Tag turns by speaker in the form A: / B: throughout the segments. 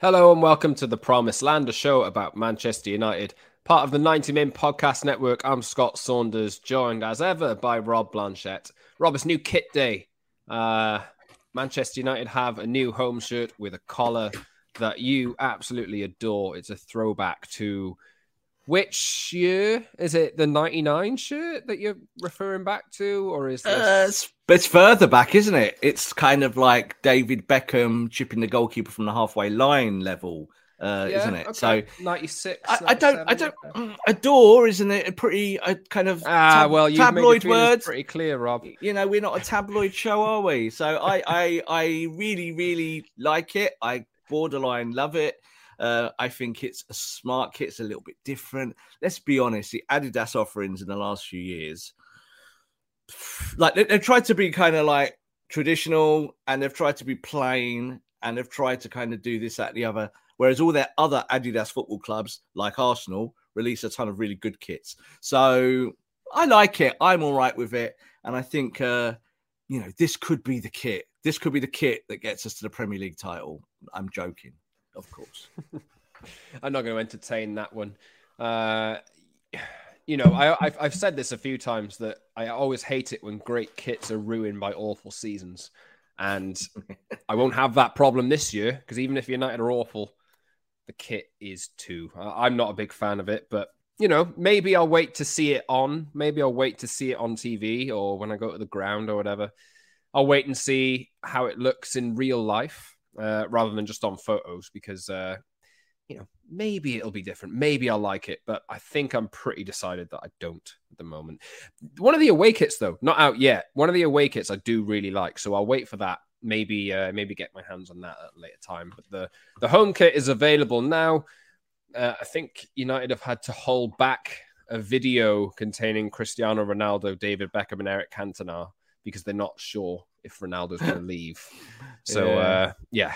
A: Hello and welcome to the Promised Land, a show about Manchester United, part of the 90 Min Podcast Network. I'm Scott Saunders, joined as ever by Rob Blanchette. Rob, it's new kit day. Uh, Manchester United have a new home shirt with a collar that you absolutely adore. It's a throwback to which year? Is it the 99 shirt that you're referring back to, or is this?
B: Uh, it's, it's further back, isn't it? It's kind of like David Beckham chipping the goalkeeper from the halfway line level. Uh,
A: Yeah,
B: isn't it?
A: okay.
B: So
A: 96.
B: I, I don't, I don't adore, isn't it? A pretty, a kind of
A: Ah,
B: tab-
A: well, you
B: tabloid words.
A: pretty clear, Rob.
B: You know, we're not a tabloid show, are we? So I, I, I really, really like it. I borderline love it. Uh, I think it's a smart kit. It's a little bit different. Let's be honest. The Adidas offerings in the last few years, like they, they've tried to be kind of like traditional, and they've tried to be plain, and they've tried to kind of do this, that, the other. Whereas all their other Adidas football clubs, like Arsenal, release a ton of really good kits. So I like it. I'm all right with it, and I think uh, you know this could be the kit. This could be the kit that gets us to the Premier League title. I'm joking, of course.
A: I'm not going to entertain that one. Uh, you know, I, I've, I've said this a few times that I always hate it when great kits are ruined by awful seasons. And I won't have that problem this year because even if United are awful, the kit is too. I- I'm not a big fan of it, but you know, maybe I'll wait to see it on. Maybe I'll wait to see it on TV or when I go to the ground or whatever. I'll wait and see how it looks in real life uh, rather than just on photos because uh, you know, maybe it'll be different. Maybe I'll like it, but I think I'm pretty decided that I don't at the moment. One of the away kits, though, not out yet. One of the away kits I do really like, so I'll wait for that. Maybe, uh, maybe get my hands on that at a later time. But the the home kit is available now. Uh, I think United have had to hold back a video containing Cristiano Ronaldo, David Beckham, and Eric Cantona because they're not sure if Ronaldo's going to leave. So,
B: Yeah.
A: uh, yeah,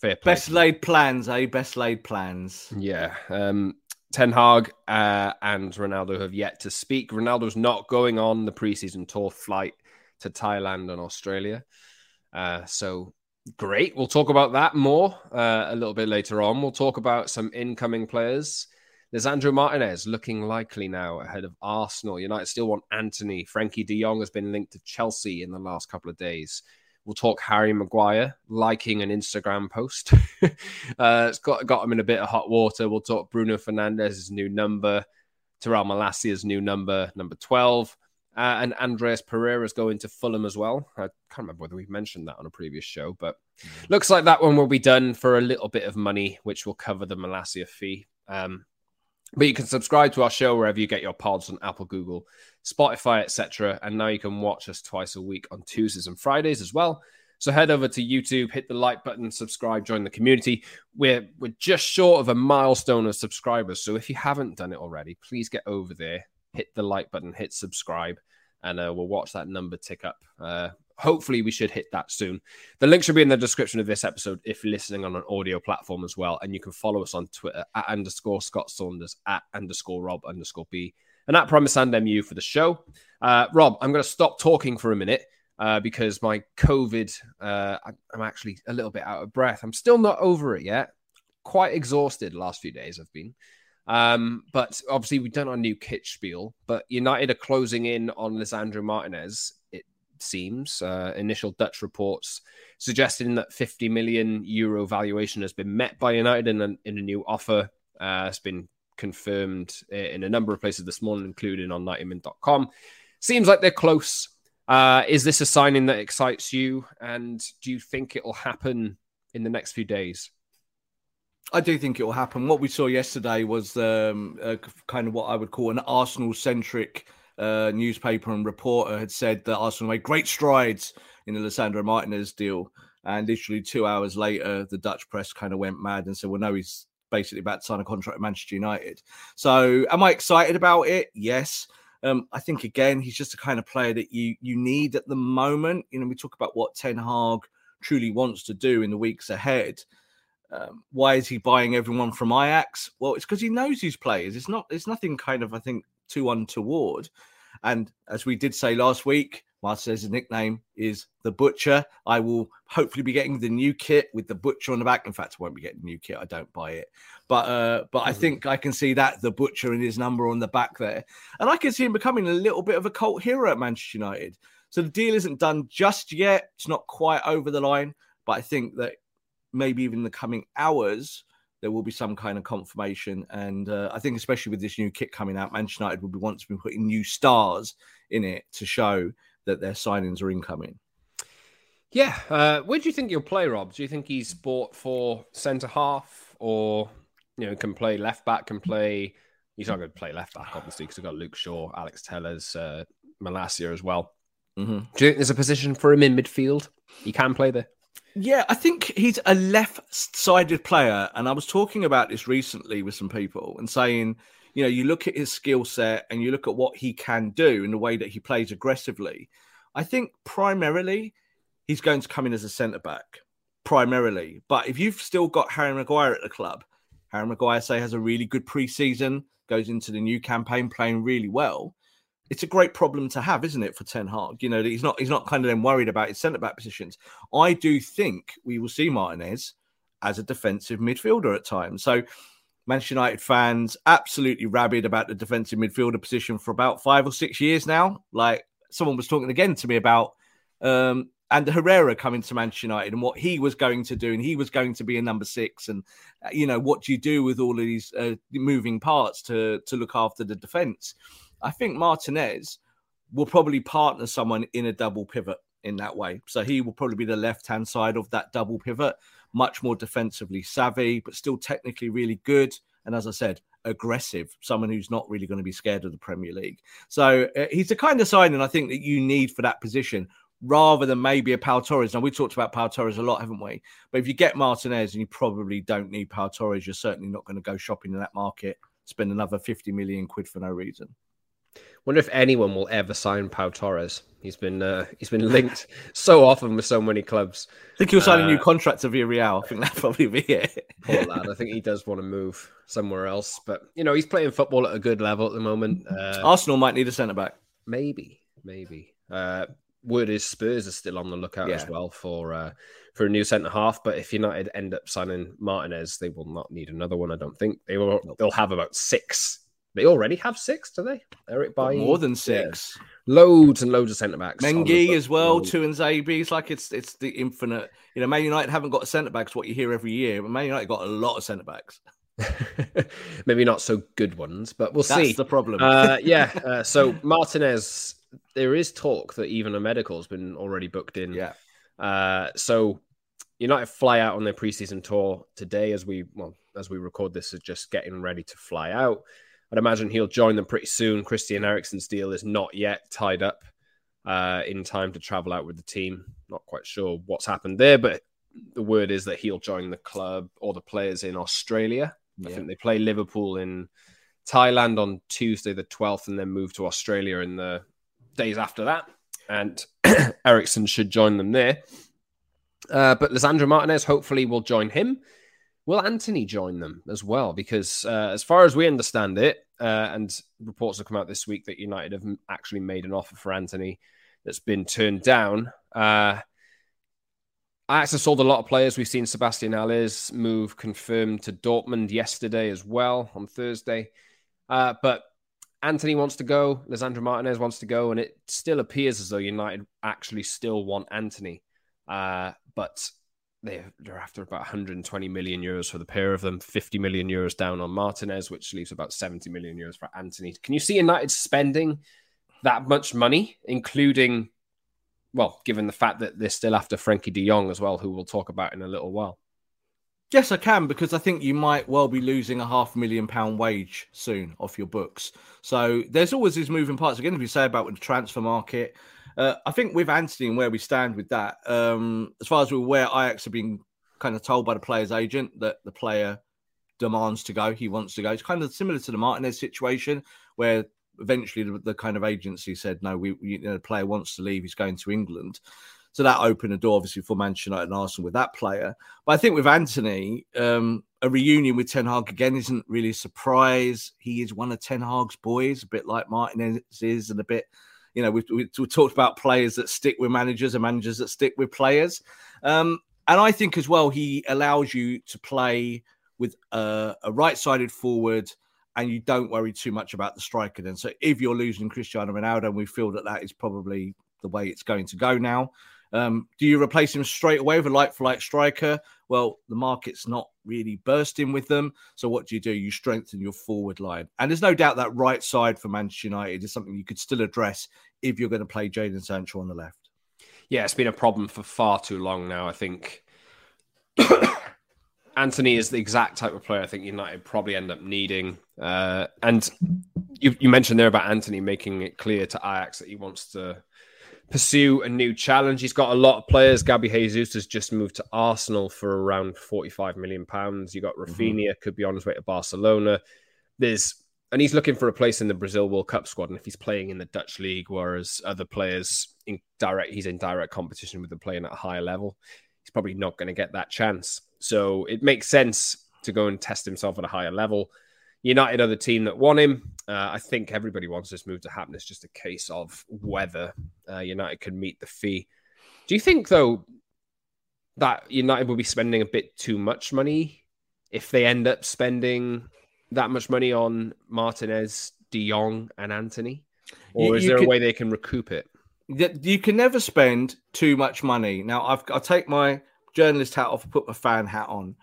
A: fair play.
B: Best laid plans, eh? Best laid plans.
A: Yeah. Um, Ten Hag uh, and Ronaldo have yet to speak. Ronaldo's not going on the preseason tour flight to Thailand and Australia. Uh, so great. We'll talk about that more uh, a little bit later on. We'll talk about some incoming players. There's Lisandro Martinez looking likely now ahead of Arsenal. United still want Antony. Frenkie de Jong has been linked to Chelsea in the last couple of days. We'll talk Harry Maguire liking an Instagram post. uh, it's got got him in a bit of hot water. We'll talk Bruno Fernandes's new number, Tyrell Malacia's new number, number twelve, uh, and Andreas Pereira's going to Fulham as well. I can't remember whether we've mentioned that on a previous show, but looks like that one will be done for a little bit of money, which will cover the Malassia fee. Um, but you can subscribe to our show wherever you get your pods on Apple, Google, Spotify, etc. And now you can watch us twice a week on Tuesdays and Fridays as well. So head over to YouTube, hit the like button, subscribe, join the community. We're we're just short of a milestone of subscribers. So if you haven't done it already, please get over there, hit the like button, hit subscribe, and uh, we'll watch that number tick up. Uh, hopefully, we should hit that soon. The link should be in the description of this episode if you're listening on an audio platform as well. And you can follow us on Twitter at underscore Scott Saunders, at underscore Rob underscore B, and at Promise and MU for the show. Uh, Rob, I'm going to stop talking for a minute uh, because my COVID, uh, I'm actually a little bit out of breath. I'm still not over it yet. Quite exhausted last few days I've been. Um, but obviously we've done our new kit spiel, but United are closing in on Lisandro Martinez. Seems. Uh, initial Dutch reports suggesting that 50 million euro valuation has been met by United in a, in a new offer. Uh, it's been confirmed in a number of places this morning, including on 90min.com. Seems like they're close. Uh, is this a signing that excites you? And do you think it will happen in the next few days?
B: I do think it will happen. What we saw yesterday was um, uh, kind of what I would call an Arsenal centric uh, newspaper and reporter had said that Arsenal made great strides in the Lisandro Martinez deal. And literally two hours later, the Dutch press kind of went mad and said, well, no, he's basically about to sign a contract at Manchester United. So am I excited about it? Yes. Um, I think again, he's just a kind of player that you you need at the moment. You know, we talk about what Ten Hag truly wants to do in the weeks ahead. Um, why is he buying everyone from Ajax? Well, it's because he knows his players. It's not. It's nothing kind of I think too untoward. And as we did say last week, Martinez's nickname is the Butcher. I will hopefully be getting the new kit with the Butcher on the back. In fact, I won't be getting the new kit. I don't buy it, but uh, but mm-hmm. I think I can see that the Butcher and his number on the back there, and I can see him becoming a little bit of a cult hero at Manchester United. So the deal isn't done just yet. It's not quite over the line, but I think that maybe even in the coming hours there will be some kind of confirmation. And uh, I think, especially with this new kit coming out, Manchester United will be want to be putting new stars in it to show that their signings are incoming.
A: Yeah. Uh, where do you think he'll play, Rob? Do you think he's bought for centre half or, you know, can play left back, can play. He's not going to play left back, obviously, because we've got Luke Shaw, Alex Telles, uh, Malacia as well. Mm-hmm. Do you think there's a position for him in midfield? He can play there.
B: Yeah, I think he's a left-sided player, and I was talking about this recently with some people and saying, you know, you look at his skill set and you look at what he can do in the way that he plays aggressively. I think primarily he's going to come in as a centre back, primarily. But if you've still got Harry Maguire at the club, Harry Maguire say has a really good preseason, goes into the new campaign playing really well it's a great problem to have, isn't it, for Ten Hag? You know, he's not he's not kind of then worried about his centre back positions. I do think we will see Martinez as a defensive midfielder at times. So Manchester United fans absolutely rabid about the defensive midfielder position for about five or six years now. Like someone was talking again to me about um and Herrera coming to Manchester United and what he was going to do, and he was going to be a number six, and uh, you know what do you do with all of these uh, moving parts to to look after the defense? I think Martinez will probably partner someone in a double pivot in that way. So he will probably be the left hand side of that double pivot, much more defensively savvy, but still technically really good. And as I said, aggressive, someone who's not really going to be scared of the Premier League. So uh, he's the kind of signing I think that you need for that position rather than maybe a Pau Torres. Now, we talked about Pau Torres a lot, haven't we? But if you get Martinez and you probably don't need Pau Torres, you're certainly not going to go shopping in that market, spend another 50 million quid for no reason.
A: Wonder if anyone will ever sign Pau Torres. He's been uh, he's been linked so often with so many clubs.
B: I think he'll sign uh, a new uh, contract to Villarreal. I think that'll probably be it.
A: poor lad. I think he does want to move somewhere else, but you know he's playing football at a good level at the moment. Uh,
B: Arsenal might need a centre back.
A: Maybe, maybe. Uh, word is Spurs are still on the lookout yeah. as well for uh, for a new centre half. But if United end up signing Martinez, they will not need another one. I don't think they will. Nope. They'll have about six they already have six, do they? Eric Bailly.
B: More than six. Yeah.
A: Loads and loads of centre backs.
B: Mengi as well, Tuanzebe. It's like it's it's the infinite. You know, Man United haven't got centre backs, what you hear every year, but Man United got a lot of centre backs.
A: Maybe not so good ones, but we'll
B: That's
A: see.
B: the problem.
A: uh, yeah. Uh, so Martinez, there is talk that even a medical has been already booked in.
B: Yeah.
A: Uh, so United fly out on their preseason tour today, as we well as we record this, is just getting ready to fly out. I'd imagine he'll join them pretty soon. Christian Eriksen's deal is not yet tied up uh, in time to travel out with the team. Not quite sure what's happened there, but the word is that he'll join the club or the players in Australia. Yeah. I think they play Liverpool in Thailand on Tuesday the 12th and then move to Australia in the days after that. And Eriksen should join them there. Uh, but Lisandro Martinez hopefully will join him. Will Antony join them as well? Because uh, as far as we understand it, uh, and reports have come out this week that United have actually made an offer for Antony that's been turned down. Uh, Ajax have sold a lot of players. We've seen Sébastien Haller move confirmed to Dortmund yesterday as well on Thursday. Uh, but Antony wants to go, Lisandro Martinez wants to go, and it still appears as though United actually still want Antony. Uh, but they're, after about 120 million euros for the pair of them, 50 million euros down on Martinez, which leaves about 70 million euros for Antony. Can you see United spending that much money, including, well, given the fact that they're still after Frenkie de Jong as well, who we'll talk about in a little while?
B: Yes, I can because I think you might well be losing a half million pound wage soon off your books. So there's always these moving parts. Again, if you say about the transfer market, uh, I think with Antony and where we stand with that, um, as far as we're aware, Ajax have been kind of told by the player's agent that the player demands to go. He wants to go. It's kind of similar to the Martinez situation where eventually the, the kind of agency said, no, we, you know, the player wants to leave. He's going to England. So that opened the door, obviously, for Manchester United and Arsenal with that player. But I think with Antony, um, a reunion with Ten Hag again isn't really a surprise. He is one of Ten Hag's boys, a bit like Martinez is, and a bit, you know, we've, we've, we've talked about players that stick with managers and managers that stick with players. Um, and I think as well, he allows you to play with a, a right sided forward and you don't worry too much about the striker then. So if you're losing Cristiano Ronaldo, and we feel that that is probably the way it's going to go now, um, do you replace him straight away with a like for like striker? Well, the market's not really bursting with them. So what do you do? You strengthen your forward line. And there's no doubt that right side for Manchester United is something you could still address if you're going to play Jadon Sancho on the left.
A: Yeah, it's been a problem for far too long now. I think Antony is the exact type of player I think United probably end up needing. Uh, and you, you mentioned there about Antony making it clear to Ajax that he wants to pursue a new challenge. He's got a lot of players. Gabby Jesus has just moved to Arsenal for around 45 million pounds. You got mm-hmm. Mm-hmm. could be on his way to Barcelona. There's and he's looking for a place in the Brazil World Cup squad. And if he's playing in the Dutch league, whereas other players in direct, he's in direct competition with them playing at a higher level, he's probably not going to get that chance. So it makes sense to go and test himself at a higher level. United are the team that want him. Uh, I think everybody wants this move to happen. It's just a case of whether uh, United can meet the fee. Do you think, though, that United will be spending a bit too much money if they end up spending that much money on Martinez, De Jong, and Antony? Or you, is there a way they can recoup it?
B: You can never spend too much money. Now, I've, I'll take my journalist hat off put my fan hat on.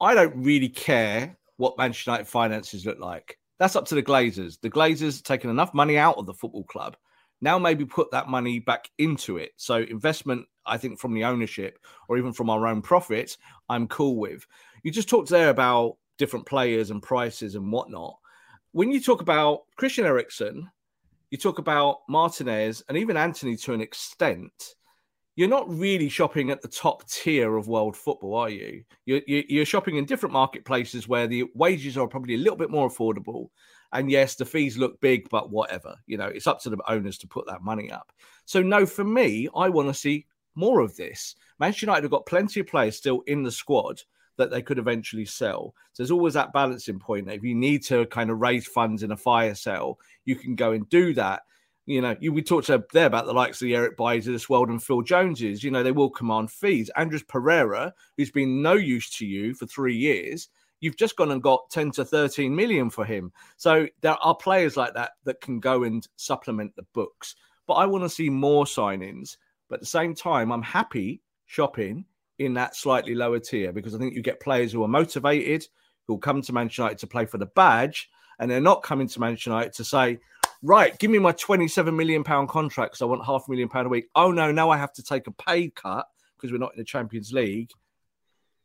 B: I don't really care what Manchester United finances look like. That's up to the Glazers. The Glazers taking enough money out of the football club. Now maybe put that money back into it. So investment, I think, from the ownership or even from our own profits, I'm cool with. You just talked there about different players and prices and whatnot. When you talk about Christian Eriksen, you talk about Martinez and even Antony to an extent you're not really shopping at the top tier of world football, are you? You're, you're shopping in different marketplaces where the wages are probably a little bit more affordable. And yes, the fees look big, but whatever. You know, it's up to the owners to put that money up. So, no, for me, I want to see more of this. Manchester United have got plenty of players still in the squad that they could eventually sell. So there's always that balancing point. If you need to kind of raise funds in a fire sale, you can go and do that. You know, you, we talked there about the likes of the Eric Baillys of this and Phil Joneses. You know, they will command fees. Andreas Pereira, who's been no use to you for three years, you've just gone and got 10 to 13 million for him. So there are players like that that can go and supplement the books. But I want to see more signings. But at the same time, I'm happy shopping in that slightly lower tier because I think you get players who are motivated, who will come to Manchester United to play for the badge, and they're not coming to Manchester United to say, right, give me my 27 million pound contract because I want half a million pound a week. Oh no, now I have to take a pay cut because we're not in the Champions League.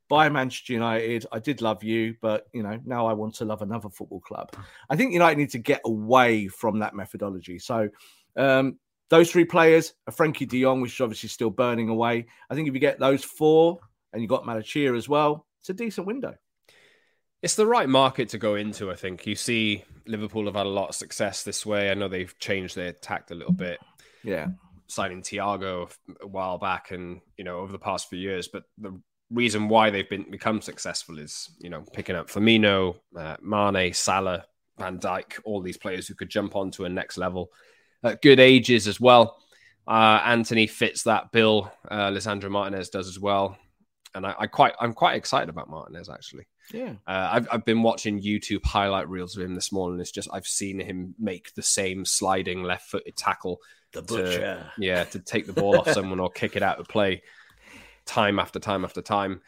B: Bye, Manchester United. I did love you, but you know now I want to love another football club. I think United need to get away from that methodology. So um, those three players, a Frenkie De Jong, which is obviously still burning away. I think if you get those four and you got Malacia as well, it's a decent window.
A: It's the right market to go into, I think. You see, Liverpool have had a lot of success this way. I know they've changed their tact a little bit.
B: Yeah.
A: Signing Thiago a while back and, you know, over the past few years. But the reason why they've been become successful is, you know, picking up Firmino, uh, Mane, Salah, Van Dijk, all these players who could jump onto a next level at good ages as well. Uh, Antony fits that bill. Uh, Lisandro Martinez does as well. And I, I, quite I'm quite excited about Martinez actually.
B: Yeah,
A: uh, I've I've been watching YouTube highlight reels of him this morning. It's just I've seen him make the same sliding left-footed tackle.
B: The butcher,
A: to, yeah, to take the ball off someone or kick it out of play, time after time after time.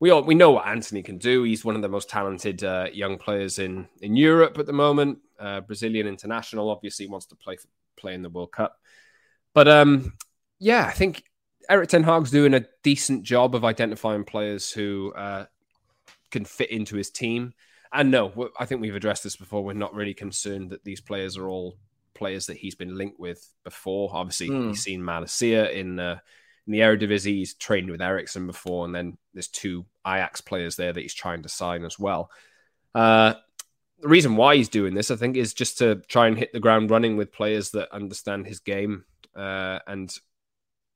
A: We all we know what Antony can do. He's one of the most talented uh, young players in in Europe at the moment. Uh, Brazilian international, obviously wants to play play in the World Cup. But um, yeah, I think Erik Ten Hag's doing a decent job of identifying players who uh, can fit into his team. And no, I think we've addressed this before. We're not really concerned that these players are all players that he's been linked with before. Obviously, mm. he's seen Malacia in uh, in the Eredivisie. He's trained with Eriksen before, and then there's two Ajax players there that he's trying to sign as well. Uh, the reason why he's doing this, I think, is just to try and hit the ground running with players that understand his game uh, and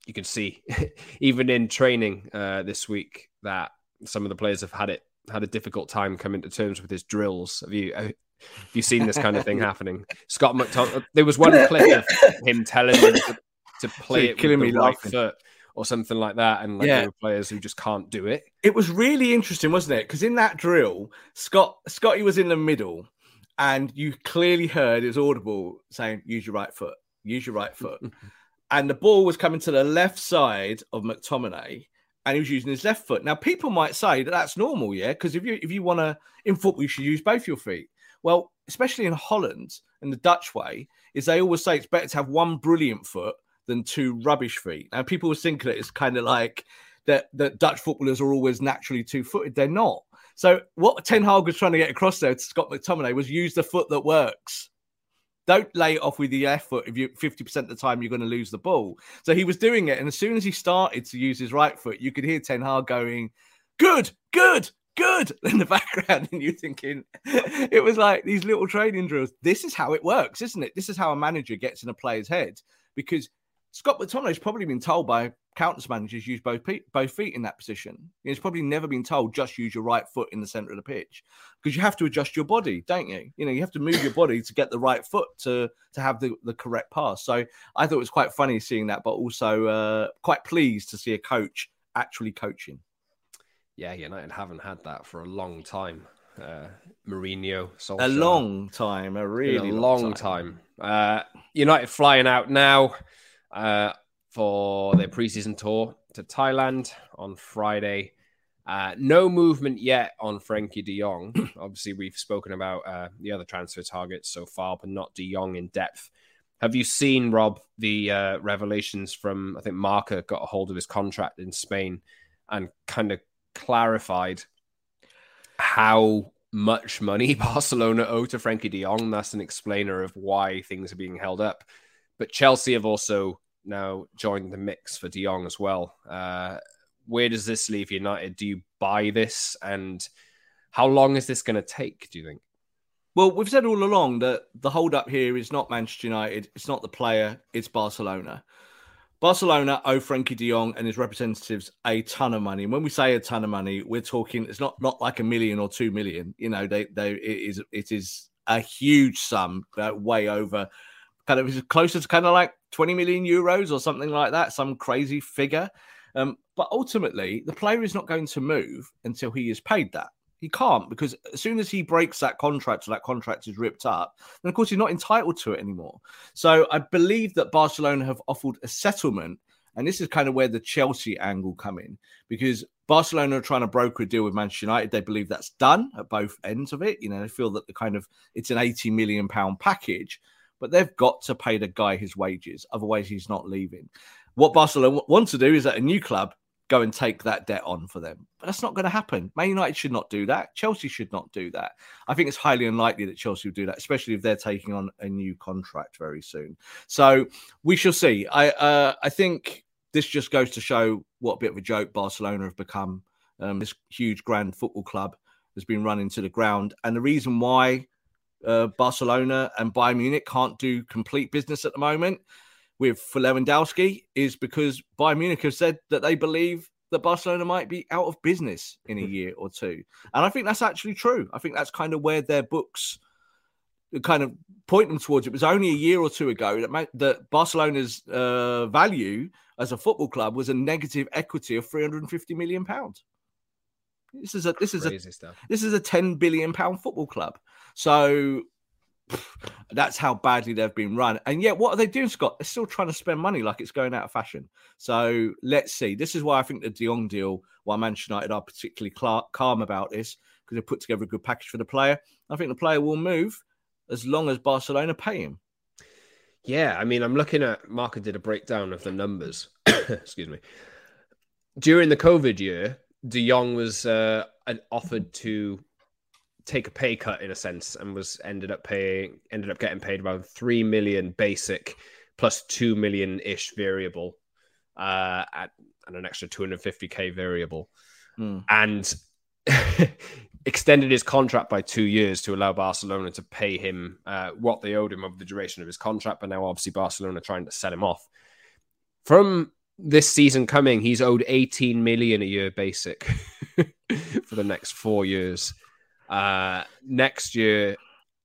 A: you can see even in training uh, this week that some of the players have had it had a difficult time coming to terms with his drills. Have you uh, have you seen this kind of thing happening? Scott McTominay. There was one clip of him telling him to, to play it with the right laughing. foot or something like that, and like yeah. players who just can't do it.
B: It was really interesting, wasn't it? Because in that drill, Scott Scotty was in the middle, and you clearly heard it was audible saying, "Use your right foot." use your right foot. And the ball was coming to the left side of McTominay, and he was using his left foot. Now, people might say that that's normal, yeah, because if you if you want to in football, you should use both your feet. Well, especially in Holland and the Dutch way, is they always say it's better to have one brilliant foot than two rubbish feet. Now, people think that it's kind of like that that Dutch footballers are always naturally two footed. They're not. So what Ten Hag was trying to get across there to Scott McTominay was use the foot that works. Don't lay it off with your left foot if you 50% of the time you're going to lose the ball. So he was doing it. And as soon as he started to use his right foot, you could hear Ten Hag going, Good, good, good in the background. And you're thinking, it was like these little training drills. This is how it works, isn't it? This is how a manager gets in a player's head because Scott McTominay's probably been told by countless managers use both both feet in that position. It's probably never been told just use your right foot in the center of the pitch because you have to adjust your body, don't you? You know, you have to move your body to get the right foot to to have the, the correct pass. So I thought it was quite funny seeing that, but also uh, quite pleased to see a coach actually coaching.
A: Yeah, United haven't had that for a long time. Uh, Mourinho,
B: Solskjaer. a long time, a really
A: a long, long time. time. Uh, United flying out now uh, for their preseason tour to Thailand on Friday. Uh, no movement yet on Frenkie de Jong. Obviously, we've spoken about uh, the other transfer targets so far, but not de Jong in depth. Have you seen, Rob, the uh, revelations from, I think Marca got a hold of his contract in Spain and kind of clarified how much money Barcelona owe to Frenkie de Jong? That's an explainer of why things are being held up. But Chelsea have also now joined the mix for De Jong as well. Uh, where does this leave United? Do you buy this? And how long is this going to take, do you think?
B: Well, we've said all along that the hold up here is not Manchester United, it's not the player, it's Barcelona. Barcelona owe Frenkie de Jong and his representatives a ton of money. And when we say a ton of money, we're talking it's not not like a million or two million. You know, they they it is it is a huge sum, uh, way over kind of is closer to kind of like 20 million euros or something like that, some crazy figure. Um, but ultimately, the player is not going to move until he is paid that. He can't because as soon as he breaks that contract or that contract is ripped up, then of course he's not entitled to it anymore. So I believe that Barcelona have offered a settlement, and this is kind of where the Chelsea angle come in because Barcelona are trying to broker a deal with Manchester United. They believe that's done at both ends of it. You know, they feel that the kind of it's an 80 million pound package but they've got to pay the guy his wages. Otherwise, he's not leaving. What Barcelona want to do is that a new club go and take that debt on for them. But that's not going to happen. Man United should not do that. Chelsea should not do that. I think it's highly unlikely that Chelsea will do that, especially if they're taking on a new contract very soon. So we shall see. I uh, I think this just goes to show what a bit of a joke Barcelona have become. Um, this huge grand football club has been run into the ground, and the reason why uh, Barcelona and Bayern Munich can't do complete business at the moment with for Lewandowski is because Bayern Munich have said that they believe that Barcelona might be out of business in a year or two. And I think that's actually true. I think that's kind of where their books kind of point them towards. It was only a year or two ago that, that Barcelona's uh, value as a football club was a negative equity of 350 million pounds. This is a this is
A: Crazy
B: a
A: stuff.
B: this is a 10 billion pound football club. So that's how badly they've been run. And yet, what are they doing, Scott? They're still trying to spend money like it's going out of fashion. So let's see. This is why I think the De Jong deal, why Manchester United are particularly calm about this, because they put together a good package for the player. I think the player will move as long as Barcelona pay him.
A: Yeah, I mean, I'm looking at Marca did a breakdown of the numbers. Excuse me. During the COVID year, De Jong was uh, offered to take a pay cut in a sense, and was ended up paying ended up getting paid around three million basic plus two million ish variable, uh, at and an extra 250k variable,
B: Hmm.
A: and extended his contract by two years to allow Barcelona to pay him uh, what they owed him over the duration of his contract. But now, obviously, Barcelona trying to sell him off. From this season coming, he's owed 18 million a year basic for the next four years. Uh, next year,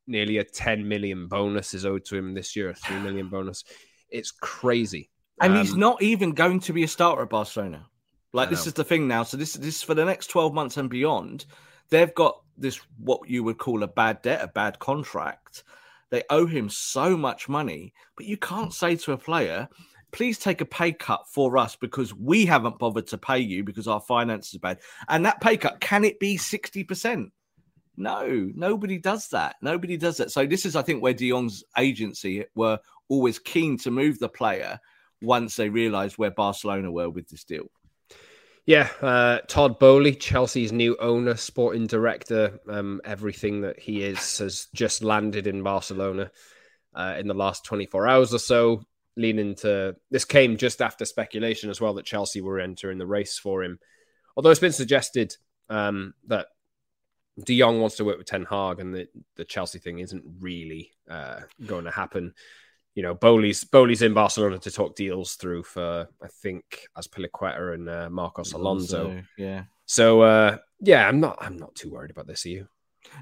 A: nearly a 10 million bonus is owed to him this year, a 3 million bonus. It's crazy.
B: And he's
A: Um,
B: not even going to be a starter at Barcelona. Like this is the thing now. So this this is for the next 12 months and beyond. They've got this what you would call a bad debt, a bad contract. They owe him so much money, but you can't say to a player, please take a pay cut for us because we haven't bothered to pay you because our finances are bad. And that pay cut, can it be 60%? No, nobody does that. Nobody does that. So this is, I think, where De agency were always keen to move the player once they realised where Barcelona were with this deal.
A: Yeah, uh, Todd Boehly, Chelsea's new owner, sporting director, um, everything that he is has just landed in Barcelona uh, in the last 24 hours or so. Leaning to this came just after speculation as well that Chelsea were entering the race for him. Although it's been suggested um, that De Jong wants to work with Ten Hag, and the, the Chelsea thing isn't really uh, going to happen. You know, Boehly's Boehly's in Barcelona to talk deals through for I think Azpilicueta and uh, Marcos Alonso.
B: yeah.
A: So uh, yeah, I'm not I'm not too worried about this. Are you?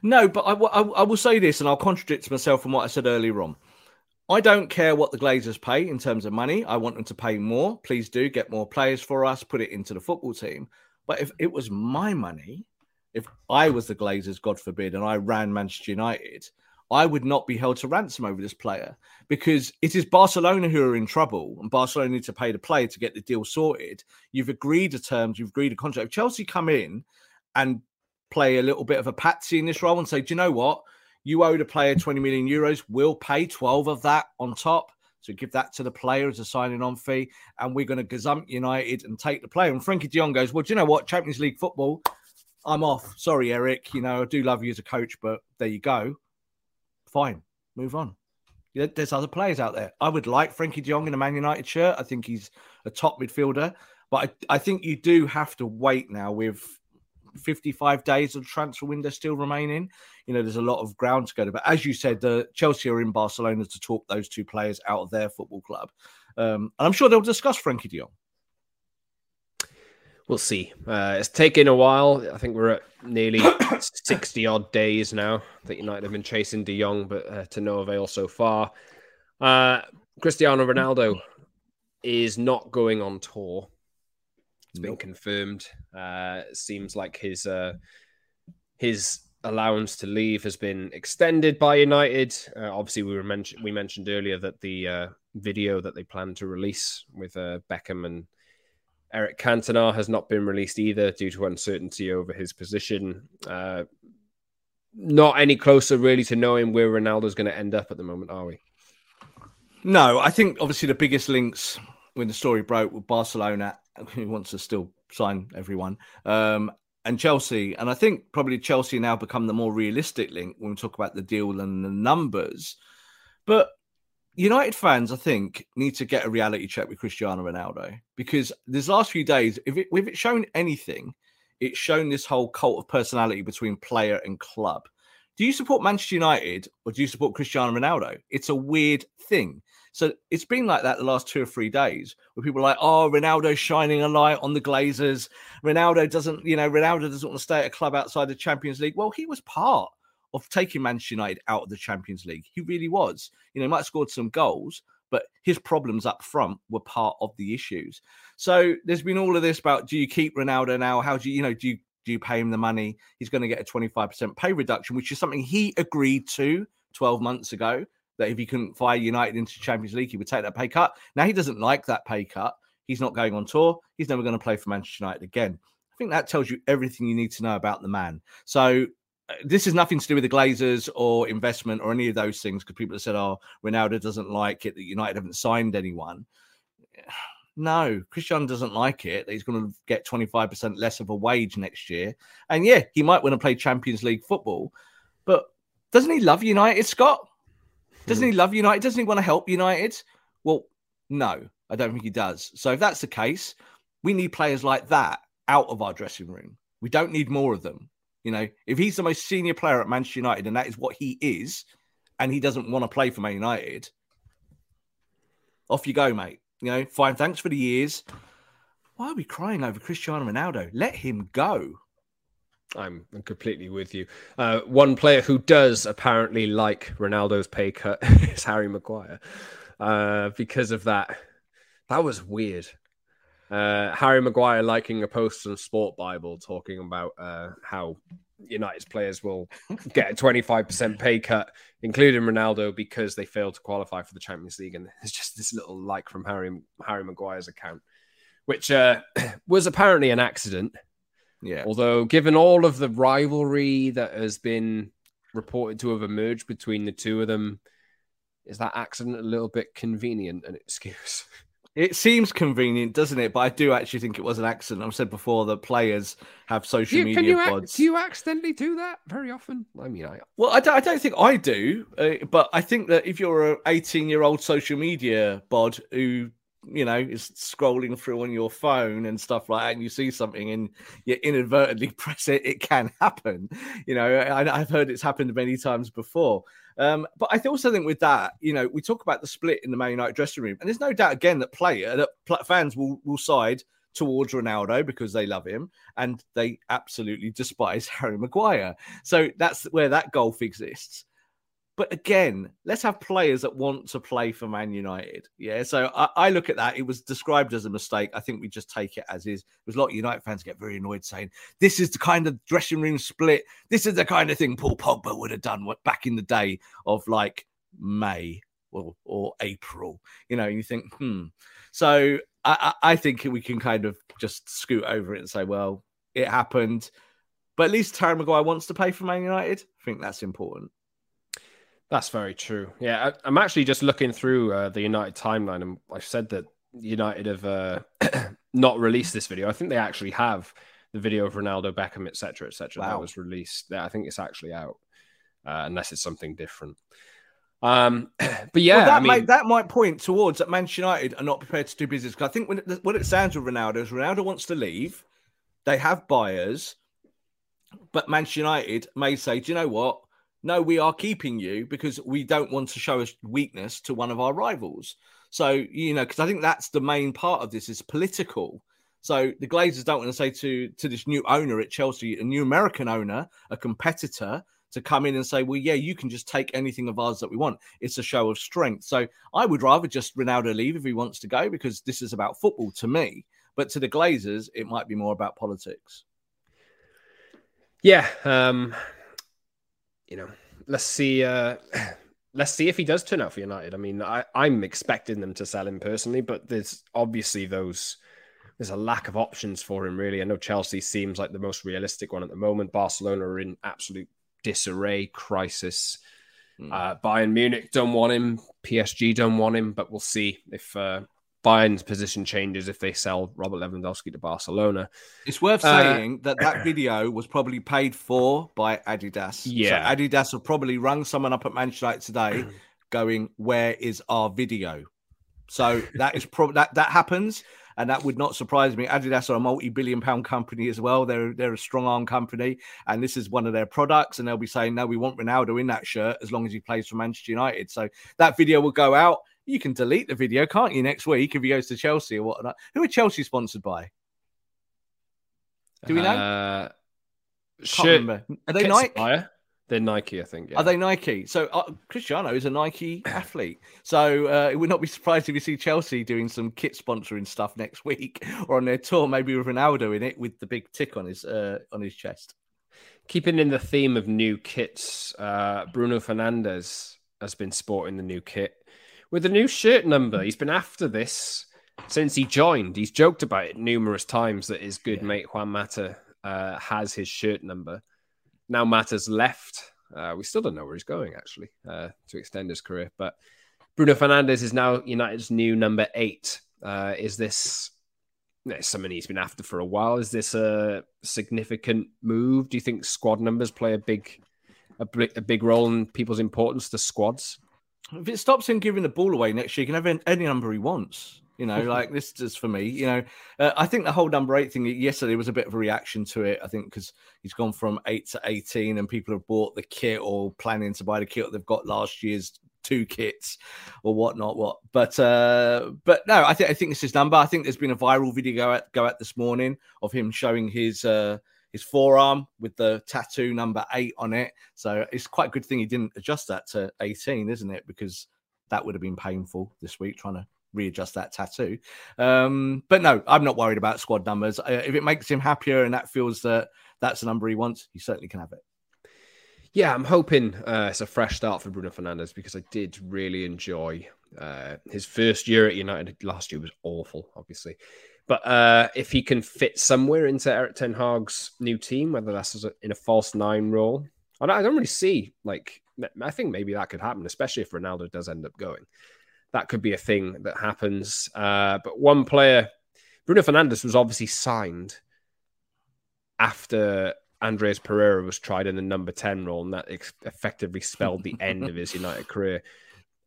B: No, but I, I, I will say this, and I'll contradict myself from what I said earlier on. I don't care what the Glazers pay in terms of money. I want them to pay more. Please do get more players for us, put it into the football team. But if it was my money, if I was the Glazers, God forbid, and I ran Manchester United, I would not be held to ransom over this player because it is Barcelona who are in trouble and Barcelona need to pay the player to get the deal sorted. You've agreed to terms, you've agreed a contract. If Chelsea come in and play a little bit of a patsy in this role and say, do you know what? You owe the player 20 million euros. We'll pay 12 of that on top. So give that to the player as a signing on fee. And we're going to gazump United and take the player. And Frenkie de Jong goes, well, do you know what? Champions League football, I'm off. Sorry, Eric. You know, I do love you as a coach, but there you go. Fine. Move on. There's other players out there. I would like Frenkie de Jong in a Man United shirt. I think he's a top midfielder. But I, I think you do have to wait now with 55 days of the transfer window still remaining. You know, there's a lot of ground to go to. But as you said, the Chelsea are in Barcelona to talk those two players out of their football club. Um, and I'm sure they'll discuss Frenkie de Jong.
A: We'll see. Uh, it's taken a while. I think we're at nearly 60 odd days now that United have been chasing De Jong, but uh, to no avail so far. Uh, Cristiano Ronaldo is not going on tour. It's been
B: Nope.
A: confirmed. Uh, it seems like his uh, his allowance to leave has been extended by United. Uh, obviously, we were mention- we mentioned earlier that the uh, video that they plan to release with uh, Beckham and Eric Cantona has not been released either due to uncertainty over his position. Uh, not any closer, really, to knowing where Ronaldo's going to end up at the moment, are we?
B: No, I think obviously the biggest links when the story broke with Barcelona, who wants to still sign everyone, um, and Chelsea. And I think probably Chelsea now become the more realistic link when we talk about the deal and the numbers. But United fans, I think, need to get a reality check with Cristiano Ronaldo because these last few days, if it, if it's shown anything, it's shown this whole cult of personality between player and club. Do you support Manchester United or do you support Cristiano Ronaldo? It's a weird thing. So it's been like that the last two or three days where people are like, oh, Ronaldo's shining a light on the Glazers. Ronaldo doesn't, you know, Ronaldo doesn't want to stay at a club outside the Champions League. Well, he was part of taking Manchester United out of the Champions League. He really was. You know, he might have scored some goals, but his problems up front were part of the issues. So there's been all of this about do you keep Ronaldo now? How do you, you know, do you Do you pay him the money? He's going to get a 25% pay reduction, which is something he agreed to 12 months ago. That if he couldn't fire United into Champions League, he would take that pay cut. Now he doesn't like that pay cut. He's not going on tour. He's never going to play for Manchester United again. I think that tells you everything you need to know about the man. So uh, this is nothing to do with the Glazers or investment or any of those things because people have said, oh, Ronaldo doesn't like it that United haven't signed anyone. No, Cristiano doesn't like it. That he's going to get 25% less of a wage next year. And yeah, he might want to play Champions League football, but doesn't he love United, Scott? Doesn't he hmm. love United? Doesn't he want to help United? Well, no, I don't think he does. So if that's the case, we need players like that out of our dressing room. We don't need more of them. You know, if he's the most senior player at Manchester United and that is what he is, and he doesn't want to play for Man United, off you go, mate. You know, fine. Thanks for the years. Why are we crying over Cristiano Ronaldo? Let him go.
A: I'm completely with you. Uh, one player who does apparently like Ronaldo's pay cut is Harry Maguire. Uh, because of that, that was weird. Uh, Harry Maguire liking a post on Sport Bible talking about uh, how United's players will get a 25% pay cut, including Ronaldo, because they failed to qualify for the Champions League. And there's just this little like from Harry Harry Maguire's account, which uh, was apparently an accident.
B: Yeah.
A: Although, given all of the rivalry that has been reported to have emerged between the two of them, is that accident a little bit convenient an excuse?
B: It seems convenient, doesn't it? But I do actually think it was an accident. I've said before that players have social
A: you,
B: media
A: you
B: pods.
A: do you accidentally do that very often? I mean, I
B: well, I don't, I don't think I do, uh, but I think that if you're an 18 year old social media bod who you know is scrolling through on your phone and stuff like that, and you see something and you inadvertently press it, it can happen. You know, I, I've heard it's happened many times before. Um, but I also think with that, you know, we talk about the split in the Man United dressing room, and there's no doubt again that player that fans will will side towards Ronaldo because they love him and they absolutely despise Harry Maguire. So that's where that gulf exists. But again, let's have players that want to play for Man United. Yeah. So I, I, look at that. It was described as a mistake. I think we just take it as is. There's a lot of United fans get very annoyed saying, this is the kind of dressing room split. This is the kind of thing Paul Pogba would have done back in the day of like May or, or April. You know, you think, hmm. So I, I think we can kind of just scoot over it and say, well, it happened. But at least Terry Maguire wants to play for Man United. I think that's important.
A: That's very true. Yeah, I, am actually just looking through uh, the United timeline, and I've said that United have uh, not released this video. I think they actually have the video of Ronaldo, Beckham, etc., etc. Wow. That was released. Yeah, I think it's actually out, uh, unless it's something different. Um, but yeah,
B: well, that,
A: I mean,
B: might, that might point towards that Manchester United are not prepared to do business. Because I think when it, what it sounds with Ronaldo is Ronaldo wants to leave. They have buyers, but Manchester United may say, "Do you know what? No, we are keeping you because we don't want to show a weakness to one of our rivals. So, you know, because I think that's the main part of this is political. So the Glazers don't want to say to to this new owner at Chelsea, a new American owner, a competitor, to come in and say, well, yeah, you can just take anything of ours that we want. It's a show of strength. So I would rather just Ronaldo leave if he wants to go because this is about football to me. But to the Glazers, it might be more about politics.
A: Yeah. Um, you know, let's see. Uh, let's see if he does turn out for United. I mean, I, I'm expecting them to sell him personally, but there's obviously those. There's a lack of options for him, really. I know Chelsea seems like the most realistic one at the moment. Barcelona are in absolute disarray, crisis. Mm. Uh, Bayern Munich don't want him. PSG don't want him, but we'll see if uh, Bayern's position changes if they sell Robert Lewandowski to Barcelona.
B: It's worth uh, saying that that video was probably paid for by Adidas.
A: Yeah,
B: so Adidas have probably rung someone up at Manchester United today, going, "Where is our video?" So that is probably that that happens, and that would not surprise me. Adidas are a multi-billion-pound company as well. They're they're a strong arm company, and this is one of their products. And they'll be saying, "No, we want Ronaldo in that shirt as long as he plays for Manchester United." So that video will go out you can delete the video, can't you, next week if he goes to Chelsea or whatnot? Who are Chelsea sponsored by? Do we know? Uh,
A: should,
B: Are they Nike?
A: Supplier. They're Nike, I think. Yeah.
B: Are they Nike? So uh, Cristiano is a Nike athlete. So uh, it would not be surprised if you see Chelsea doing some kit sponsoring stuff next week or on their tour, maybe with Ronaldo in it with the big tick on his uh, on his chest.
A: Keeping in the theme of new kits, uh, Bruno Fernandes has been sporting the new kit with a new shirt number. He's been after this since he joined. He's joked about it numerous times that his good yeah. mate Juan Mata uh, has his shirt number. Now Mata's left. Uh, we still don't know where he's going actually uh, to extend his career, but Bruno Fernandes is now United's new number eight. Uh, is this something he's been after for a while? Is this a significant move? Do you think squad numbers play a big a, a big role in people's importance to squads?
B: If it stops him giving the ball away next year, he can have any number he wants. You know, like this is for me. You know, uh, I think the whole number eight thing yesterday was a bit of a reaction to it. I think because he's gone from eight to 18 and people have bought the kit or planning to buy the kit they've got last year's two kits or whatnot. What, but uh, but no, I think I think it's his number. I think there's been a viral video go out go out this morning of him showing his uh, his forearm with the tattoo number eight on it. So it's quite a good thing he didn't adjust that to 18, isn't it? Because that would have been painful this week trying to readjust that tattoo. Um, but no, I'm not worried about squad numbers. Uh, if it makes him happier and that feels that that's the number he wants, he certainly can have it.
A: Yeah, I'm hoping uh, it's a fresh start for Bruno Fernandes because I did really enjoy uh, his first year at United. Last year was awful, obviously. But uh, if he can fit somewhere into Erik Ten Hag's new team, whether that's in a false nine role, I don't, I don't really see like I think maybe that could happen, especially if Ronaldo does end up going that could be a thing that happens. Uh, but one player, Bruno Fernandes, was obviously signed after Andreas Pereira was tried in the number 10 role, and that ex- effectively spelled the end of his United career.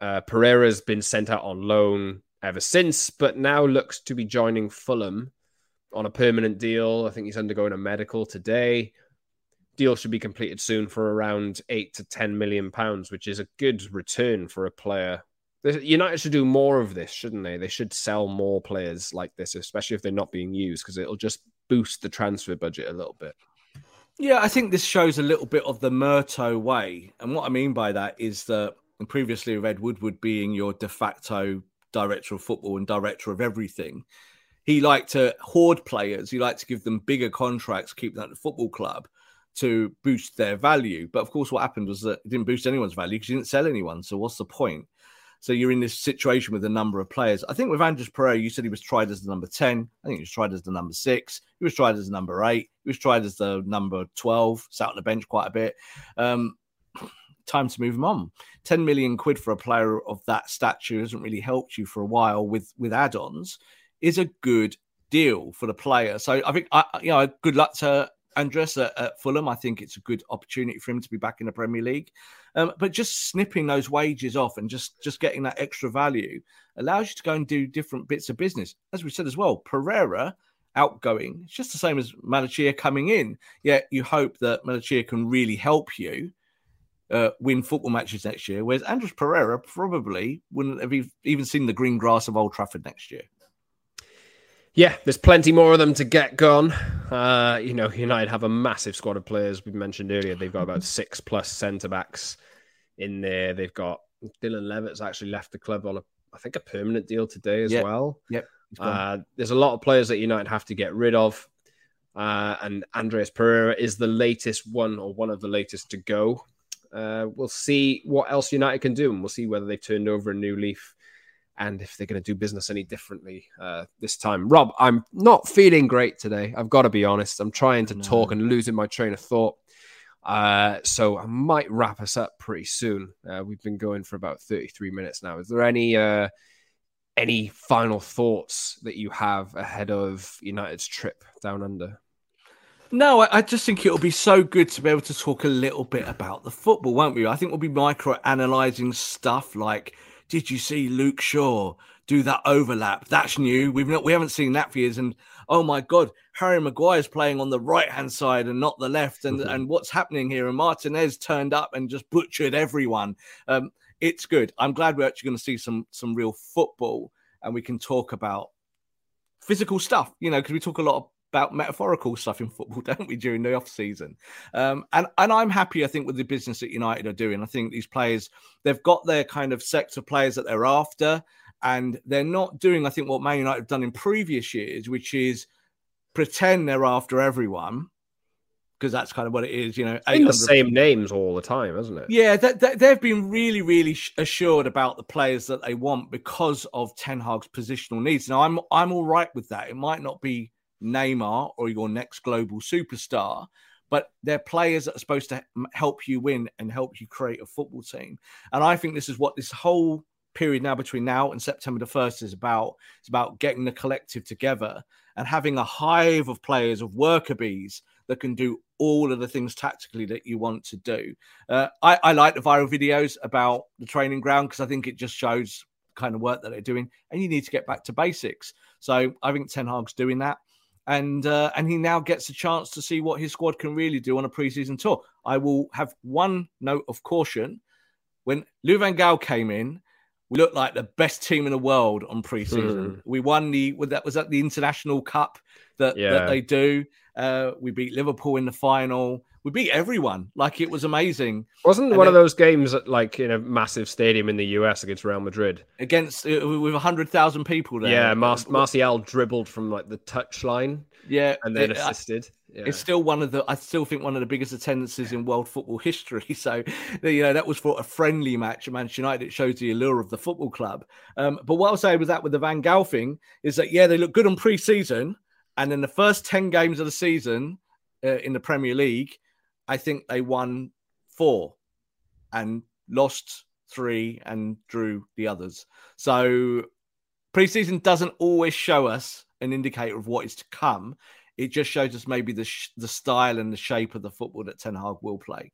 A: Uh, Pereira's been sent out on loan ever since, but now looks to be joining Fulham on a permanent deal. I think he's undergoing a medical today. Deal should be completed soon for around eight to 10 million pounds, which is a good return for a player United should do more of this, shouldn't they? They should sell more players like this, especially if they're not being used, because it'll just boost the transfer budget a little bit.
B: Yeah, I think this shows a little bit of the Murtough way. And what I mean by that is that previously with Ed Woodward being your de facto director of football and director of everything, he liked to hoard players. He liked to give them bigger contracts, keep them at the football club to boost their value. But of course, what happened was that it didn't boost anyone's value because he didn't sell anyone. So what's the point? So you're in this situation with a number of players. I think with Andreas Pereira, you said he was tried as the number 10. I think he was tried as the number six. He was tried as the number eight. He was tried as the number 12, sat on the bench quite a bit. Um, time to move him on. 10 million quid for a player of that stature hasn't really helped you for a while with, with add ons is a good deal for the player. So I think, I, you know, good luck to Andres at, at, Fulham. I think it's a good opportunity for him to be back in the Premier League. Um, but just snipping those wages off and just just getting that extra value allows you to go and do different bits of business. As we said as well, Pereira outgoing, it's just the same as Malacia coming in. Yet you hope that Malacia can really help you uh, win football matches next year. Whereas Andres Pereira probably wouldn't have even seen the green grass of Old Trafford next year.
A: Yeah, there's plenty more of them to get gone. Uh, you know, United have a massive squad of players. We mentioned earlier they've got about six plus centre backs in there. They've got Dylan Levitt's actually left the club on a, I think, a permanent deal today as
B: yep.
A: well.
B: Yep.
A: Uh, there's a lot of players that United have to get rid of. Uh, and Andreas Pereira is the latest one or one of the latest to go. Uh, we'll see what else United can do, and we'll see whether they've turned over a new leaf and if they're going to do business any differently uh, this time. Rob, I'm not feeling great today. I've got to be honest. I'm trying to no. talk and losing my train of thought. Uh, so I might wrap us up pretty soon. Uh, we've been going for about 33 minutes now. Is there any uh, any final thoughts that you have ahead of United's trip down under?
B: No, I, I just think it'll be so good to be able to talk a little bit about the football, won't we? I think we'll be micro analyzing stuff like did you see Luke Shaw do that overlap? That's new. We've not we haven't seen that for years. And oh my god, Harry Maguire's playing on the right hand side and not the left. And mm-hmm. and what's happening here? And Martinez turned up and just butchered everyone. Um, it's good. I'm glad we're actually going to see some some real football and we can talk about physical stuff. You know, because we talk a lot of about metaphorical stuff in football, don't we, during the off season? Um, and and I'm happy. I think with the business that United are doing, I think these players they've got their kind of sector players that they're after, and they're not doing I think what Man United have done in previous years, which is pretend they're after everyone because that's kind of what it is, you know.
A: In the same names all the time, isn't it?
B: Yeah, they, they, they've been really, really assured about the players that they want because of Ten Hag's positional needs. Now, I'm I'm all right with that. It might not be Neymar or your next global superstar, but they're players that are supposed to help you win and help you create a football team. And I think this is what this whole period now between now and September the 1st is about. It's about getting the collective together and having a hive of players, of worker bees that can do all of the things tactically that you want to do. Uh, I, I like the viral videos about the training ground because I think it just shows kind of work that they're doing, and you need to get back to basics. So I think Ten Hag's doing that, and uh, and he now gets a chance to see what his squad can really do on a preseason tour. I will have one note of caution: when Louis Van Gaal came in, we looked like the best team in the world on preseason. Hmm. We won the that was at the International Cup that, yeah. that they do. Uh, we beat Liverpool in the final. We beat everyone. Like it was amazing.
A: Wasn't and one of those games at, like in a massive stadium in the US against Real Madrid?
B: Against uh, with hundred thousand people there.
A: Yeah, Mar- Martial dribbled from like the touchline.
B: Yeah,
A: and then it, assisted.
B: Yeah. It's still one of the. I still think one of the biggest attendances in world football history. So, you know, that was for a friendly match at Manchester United. It shows the allure of the football club. Um, but what I'll say with that, with the Van Gaal thing, is that yeah, they look good on pre-season, and in the first ten games of the season uh, in the Premier League, I think they won four, and lost three, and drew the others. So, pre-season doesn't always show us an indicator of what is to come. It just shows us maybe the sh- the style and the shape of the football that Ten Hag will play.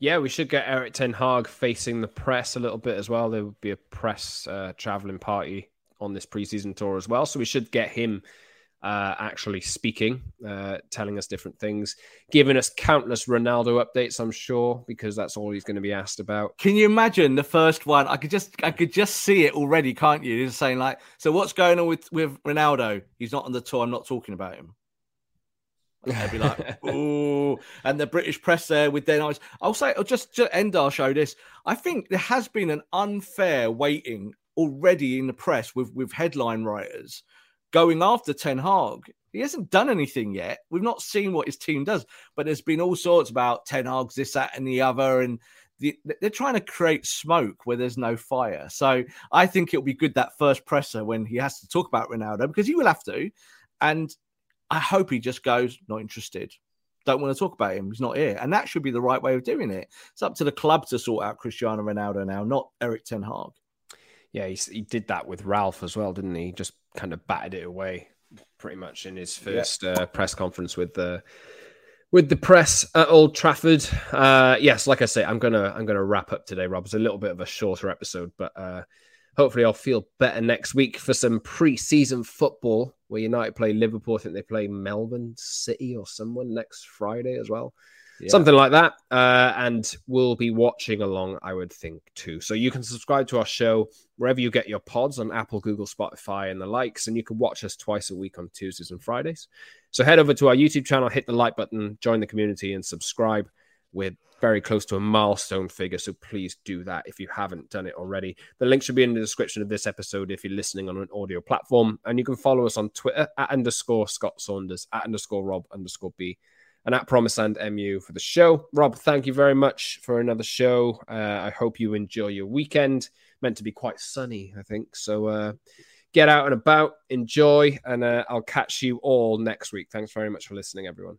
A: Yeah, we should get Erik Ten Hag facing the press a little bit as well. There would be a press uh, traveling party on this preseason tour as well, so we should get him uh, actually speaking, uh, telling us different things, giving us countless Ronaldo updates. I'm sure because that's all he's going to be asked about.
B: Can you imagine the first one? I could just, I could just see it already, can't you? Just saying like, so what's going on with with Ronaldo? He's not on the tour. I'm not talking about him. They'd be like, "Ooh!" And the British press there with their eyes. I'll say, I'll just to end our show. This, I think there has been an unfair weighting already in the press with with headline writers going after Ten Hag. He hasn't done anything yet. We've not seen what his team does, but there's been all sorts about Ten Hag's this, that, and the other, and the, they're trying to create smoke where there's no fire. So I think it'll be good that first presser when he has to talk about Ronaldo because he will have to, and I hope he just goes not interested. Don't want to talk about him. He's not here, and that should be the right way of doing it. It's up to the club to sort out Cristiano Ronaldo now, not Erik Ten Hag.
A: Yeah, he, he did that with Ralf as well, didn't he? Just kind of batted it away pretty much in his first yeah. uh, press conference with the with the press at Old Trafford. Uh, yes, like I say, I'm gonna I'm gonna wrap up today, Rob. It's a little bit of a shorter episode, but uh, hopefully I'll feel better next week for some pre-season football where United play Liverpool. I think they play Melbourne City or someone next Friday as well yeah. something like that. Uh, and we'll be watching along, I would think, too. So you can subscribe to our show wherever you get your pods on Apple, Google, Spotify, and the likes. And you can watch us twice a week on Tuesdays and Fridays. So head over to our YouTube channel, hit the like button, join the community, and subscribe. We're very close to a milestone figure, so please do that if you haven't done it already. The link should be in the description of this episode if you're listening on an audio platform. And you can follow us on Twitter at underscore Scott Saunders, at underscore Rob underscore B and at Promise and MU for the show. Rob, thank you very much for another show. Uh, I hope you enjoy your weekend. Meant to be quite sunny, I think. So uh, get out and about, enjoy, and uh, I'll catch you all next week. Thanks very much for listening, everyone.